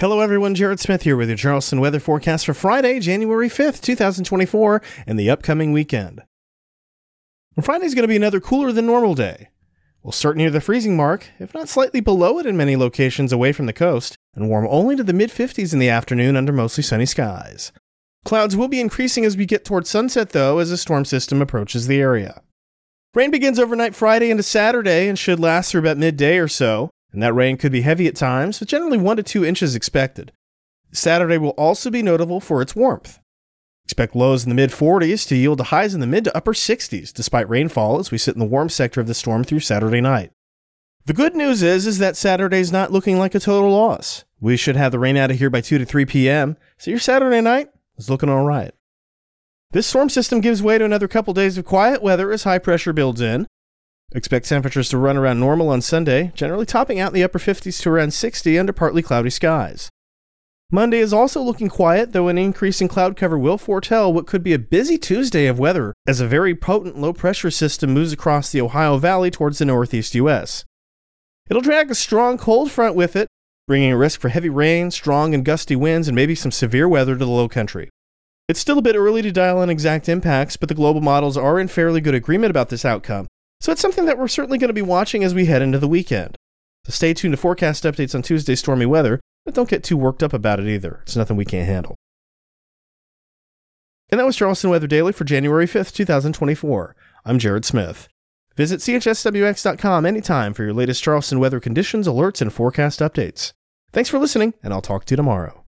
Hello, everyone. Jared Smith here with your Charleston weather forecast for Friday, January 5th, 2024, and the upcoming weekend. Well, Friday's going to be another cooler than normal day. We'll start near the freezing mark, if not slightly below it in many locations away from the coast, and warm only to the mid 50s in the afternoon under mostly sunny skies. Clouds will be increasing as we get towards sunset, though, as a storm system approaches the area. Rain begins overnight Friday into Saturday and should last through about midday or so, and that rain could be heavy at times, but generally 1 to 2 inches expected. Saturday will also be notable for its warmth. Expect lows in the mid 40s to yield to highs in the mid to upper 60s, despite rainfall as we sit in the warm sector of the storm through Saturday night. The good news is, is that Saturday's not looking like a total loss. We should have the rain out of here by 2 to 3 p.m., so your Saturday night is looking all right. This storm system gives way to another couple days of quiet weather as high pressure builds in, Expect temperatures to run around normal on Sunday, generally topping out in the upper 50s to around 60 under partly cloudy skies. Monday is also looking quiet, though an increase in cloud cover will foretell what could be a busy Tuesday of weather as a very potent low pressure system moves across the Ohio Valley towards the northeast U.S. It'll drag a strong cold front with it, bringing a risk for heavy rain, strong and gusty winds, and maybe some severe weather to the low country. It's still a bit early to dial in exact impacts, but the global models are in fairly good agreement about this outcome, so it's something that we're certainly going to be watching as we head into the weekend. So stay tuned to forecast updates on Tuesday's stormy weather, but don't get too worked up about it either. It's nothing we can't handle. And that was Charleston Weather Daily for January 5th, 2024. I'm Jared Smith. Visit chswx.com anytime for your latest Charleston weather conditions, alerts, and forecast updates. Thanks for listening, and I'll talk to you tomorrow.